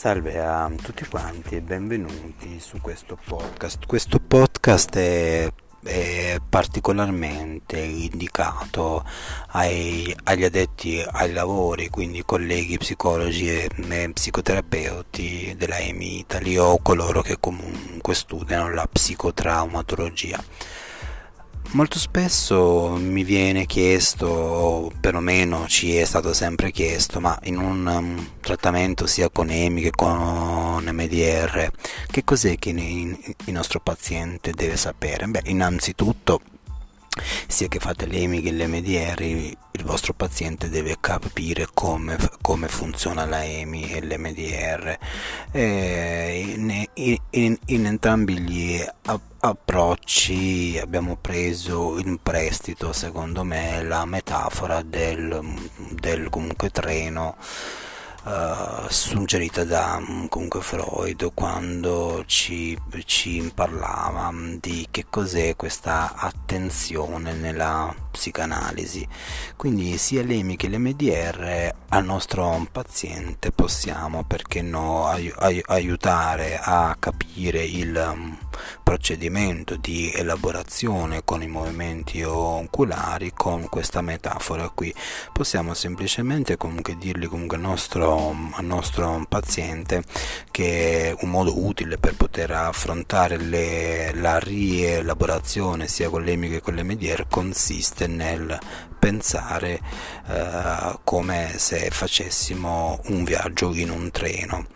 Salve a tutti quanti e benvenuti su questo podcast. Questo podcast è, è particolarmente indicato ai, agli addetti ai lavori, quindi colleghi psicologi e, e psicoterapeuti della EMI Italy o coloro che comunque studiano la psicotraumatologia. Molto spesso mi viene chiesto, o perlomeno ci è stato sempre chiesto, ma in un um, trattamento sia con EMI che con MDR, che cos'è che il nostro paziente deve sapere? Beh, innanzitutto sia che fate l'EMI che l'MDR, il vostro paziente deve capire come, come funziona la EMI e l'MDR. Eh, in, in, in, entrambi gli approcci abbiamo preso in prestito, secondo me, la metafora del, del comunque treno uh, suggerita da mm, comunque Freud quando ci, ci parlava di che cos'è questa attenzione nella psicanalisi. Quindi sia l'EMI che l'MDR al nostro paziente possiamo, perché no, ai, ai, aiutare a capire il um, procedimento di elaborazione con i movimenti oculari con questa metafora qui. Possiamo semplicemente comunque dirgli comunque al nostro, al nostro paziente che un modo utile per poter affrontare le, la rielaborazione sia con l'EMI che con l'MDR consiste consiste nel pensare eh, come se facessimo un viaggio in un treno.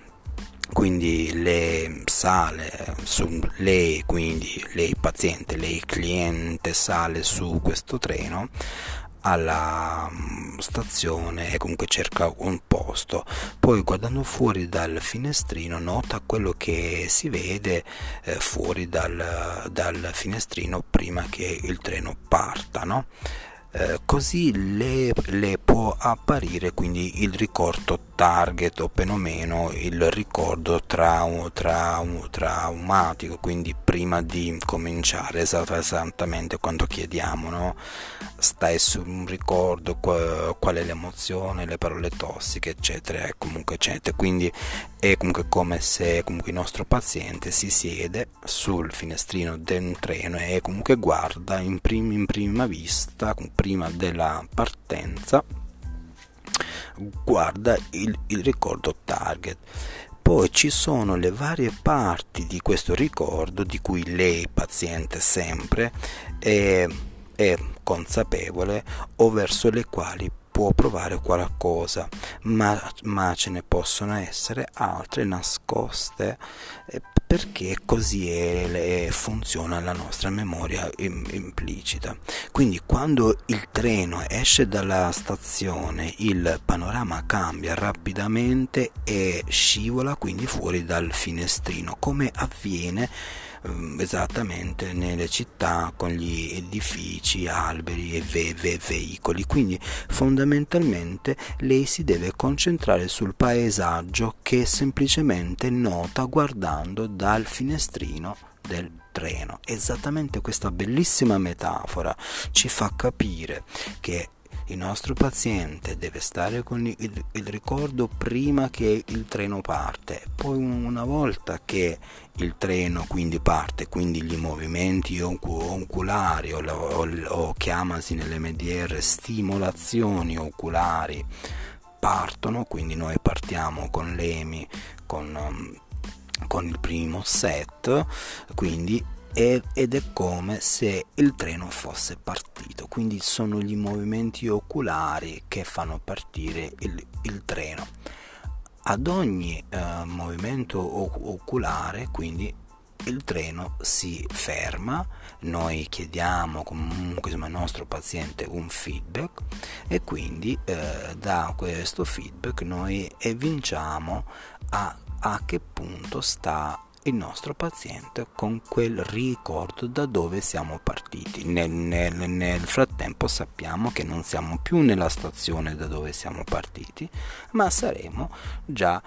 Quindi le sale su lei quindi lei paziente lei cliente sale su questo treno alla mm, stazione e comunque cerca un posto poi guardando fuori dal finestrino nota quello che si vede eh, fuori dal, dal, finestrino prima che il treno parta no? Eh, così le, le, può apparire quindi il ricordo target o perlomeno il ricordo trau, trau, traumatico quindi prima di cominciare esattamente quando chiediamo no? stai su un ricordo qual, è l'emozione le parole tossiche eccetera e comunque eccetera quindi è comunque come se comunque il nostro paziente si siede sul finestrino del treno e comunque guarda in, prim, in prima vista prima della partenza guarda il, il ricordo target. Poi ci sono le varie parti di questo ricordo di cui lei paziente sempre è, è consapevole o verso le quali può provare qualcosa, ma, ma ce ne possono essere altre nascoste eh, perché così è, funziona la nostra memoria implicita. Quindi quando il treno esce dalla stazione il panorama cambia rapidamente e scivola quindi fuori dal finestrino, come avviene esattamente nelle città con gli edifici, alberi e ve- ve- veicoli. Quindi fondamentalmente lei si deve concentrare sul paesaggio che semplicemente nota guardando dal finestrino del treno. Esattamente questa bellissima metafora ci fa capire che il nostro paziente deve stare con il, il, ricordo prima che il treno parte, poi una volta che il treno quindi parte, quindi gli movimenti oculari o, o, o chiamasi nell'MDR stimolazioni oculari partono, quindi noi partiamo con l'EMI con, um, con il primo set, quindi ed è come se il treno fosse partito quindi sono gli movimenti oculari che fanno partire il, il treno. Ad ogni eh, movimento oculare quindi il treno si ferma noi chiediamo comunque al nostro paziente un feedback e quindi eh, da questo feedback noi evinciamo a, a che punto sta il nostro paziente con quel ricordo da dove siamo partiti. Nel, nel, nel, frattempo sappiamo che non siamo più nella stazione da dove siamo partiti, ma saremo già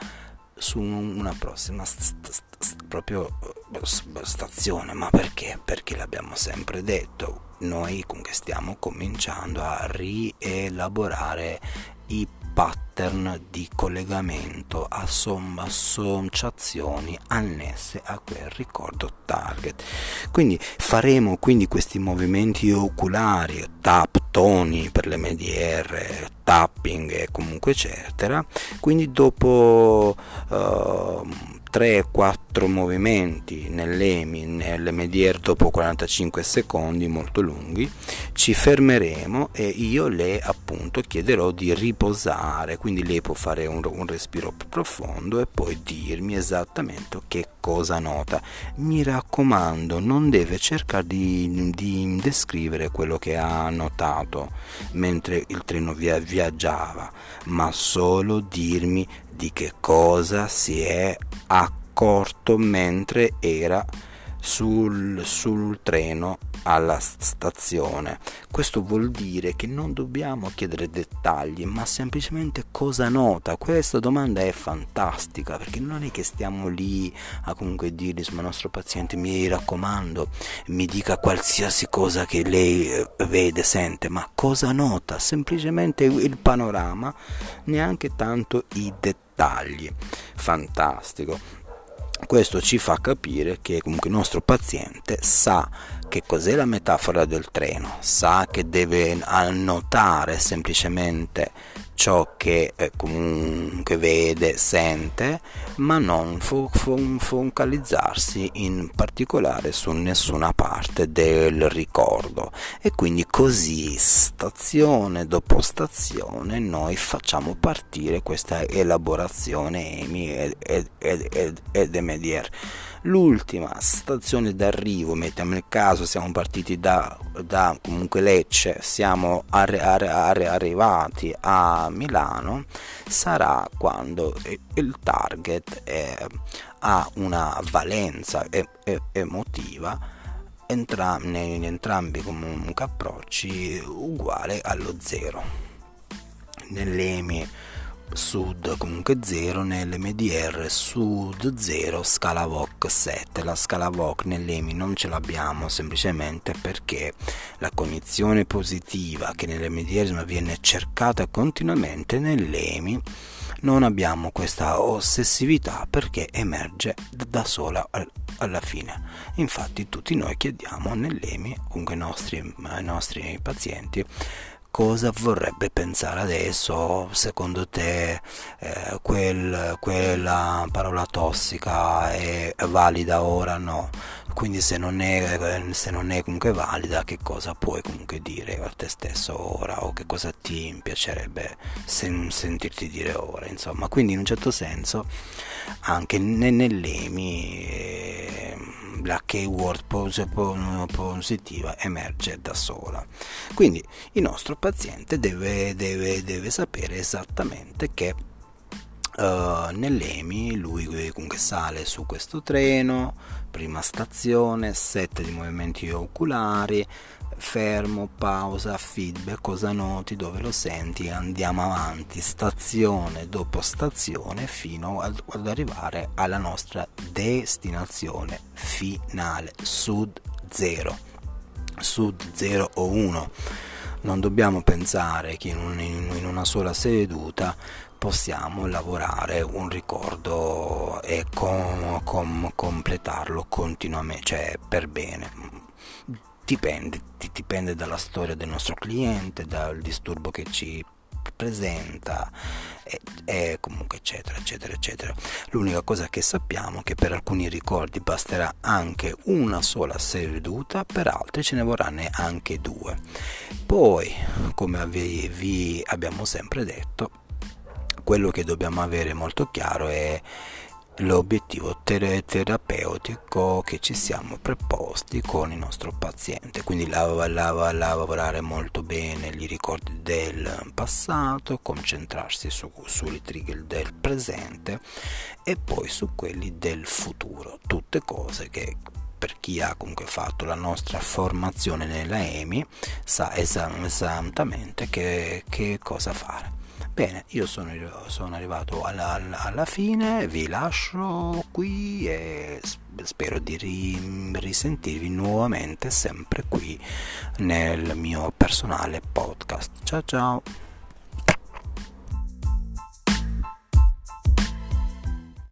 su una prossima st- st- proprio eh, stazione. Ma perché? Perché l'abbiamo sempre detto. Noi comunque stiamo cominciando a rielaborare i pattern di collegamento, associazioni annesse a quel ricordo target. Quindi faremo quindi questi movimenti oculari, tap, toni per le MDR, tapping e comunque eccetera. Quindi dopo uh, 3-4 movimenti nell'EMI, nell'MDR dopo 45 secondi molto lunghi, ci fermeremo e io le appunto chiederò di riposare, quindi lei può fare un, un respiro profondo e poi dirmi esattamente che cosa nota. Mi raccomando, non deve cercare di, di descrivere quello che ha notato mentre il treno via, viaggiava, ma solo dirmi di che cosa si è accorto mentre era sul, sul treno alla stazione. Questo vuol dire che non dobbiamo chiedere dettagli, ma semplicemente cosa nota. Questa domanda è fantastica perché non è che stiamo lì a comunque dirgli, ma nostro paziente mi raccomando, mi dica qualsiasi cosa che lei eh, vede, sente, ma cosa nota? Semplicemente il panorama, neanche tanto i dettagli. Fantastico. Questo ci fa capire che comunque il nostro paziente sa che cos'è la metafora del treno, sa che deve annotare semplicemente ciò che eh, comunque vede, sente, ma non fo- fo- focalizzarsi in particolare su nessuna parte del ricordo. E quindi così, stazione dopo stazione, noi facciamo partire questa elaborazione EMI ed, ed, ed, ed MDR l'ultima stazione d'arrivo, mettiamo nel caso siamo partiti da, da comunque Lecce, siamo arri- arri- arri- arrivati a Milano, sarà quando il target è, ha una valenza e- e- emotiva entra- in entrambi comunque approcci uguale allo zero. Nell'EMI sud comunque 0 nell'MDR sud 0 scala VOC 7 la scala VOC nell'EMI non ce l'abbiamo semplicemente perché la cognizione positiva che nell'MDR viene cercata continuamente nell'EMI non abbiamo questa ossessività perché emerge da sola alla fine. Infatti tutti noi chiediamo nell'EMI comunque ai nostri, ai nostri pazienti cosa vorrebbe pensare adesso secondo te eh, quel, quella parola tossica è valida ora? No. Quindi se non, è, se non è comunque valida che cosa puoi comunque dire a te stesso ora? O che cosa ti piacerebbe sen- sentirti dire ora? Insomma quindi in un certo senso anche nell'EMI eh, la keyword positiva emerge da sola. Quindi il nostro paziente deve, deve, deve sapere esattamente che uh, nell'EMI lui comunque sale su questo treno, prima stazione, set di movimenti oculari, fermo, pausa, feedback, cosa noti, dove lo senti, andiamo avanti, stazione dopo stazione fino ad, arrivare alla nostra destinazione finale, sud 0, sud 0 o 1. Non dobbiamo pensare che in una sola seduta possiamo lavorare un ricordo e com, com, completarlo continuamente, cioè per bene. Dipende, dipende dalla storia del nostro cliente, dal disturbo che ci presenta e, e, comunque eccetera eccetera eccetera. L'unica cosa che sappiamo è che per alcuni ricordi basterà anche una sola seduta per altri ce ne vorranno anche due. Poi come vi, vi abbiamo sempre detto quello che dobbiamo avere molto chiaro è l'obiettivo terapeutico che ci siamo preposti con il nostro paziente. Quindi lav- lav- lavorare molto bene i ricordi del passato concentrarsi su, sui trigger del presente e poi su quelli del futuro. Tutte cose che per chi ha comunque fatto la nostra formazione nella EMI sa esattamente che, che cosa fare Bene, io sono, sono arrivato alla, alla, fine, vi lascio qui e spero di ri, risentirvi nuovamente sempre qui nel mio personale podcast. Ciao ciao!